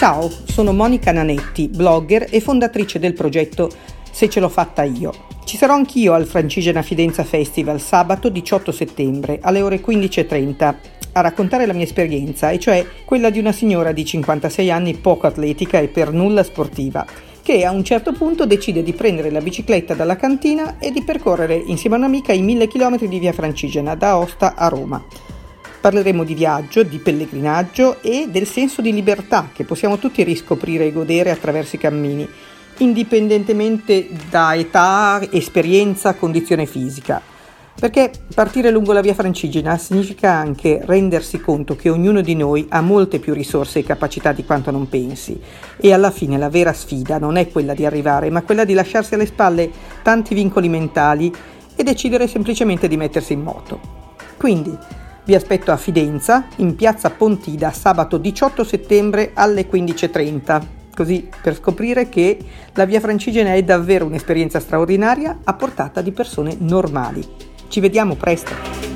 Ciao, sono Monica Nanetti, blogger e fondatrice del progetto Se ce l'ho fatta io. Ci sarò anch'io al Francigena Fidenza Festival sabato 18 settembre alle ore 15.30 a raccontare la mia esperienza, e cioè quella di una signora di 56 anni poco atletica e per nulla sportiva, che a un certo punto decide di prendere la bicicletta dalla cantina e di percorrere insieme a un'amica i mille chilometri di via Francigena da Aosta a Roma. Parleremo di viaggio, di pellegrinaggio e del senso di libertà che possiamo tutti riscoprire e godere attraverso i cammini, indipendentemente da età, esperienza, condizione fisica. Perché partire lungo la via Francigena significa anche rendersi conto che ognuno di noi ha molte più risorse e capacità di quanto non pensi e alla fine la vera sfida non è quella di arrivare, ma quella di lasciarsi alle spalle tanti vincoli mentali e decidere semplicemente di mettersi in moto. Quindi vi aspetto a Fidenza, in piazza Pontida, sabato 18 settembre alle 15.30, così per scoprire che la via Francigena è davvero un'esperienza straordinaria a portata di persone normali. Ci vediamo presto!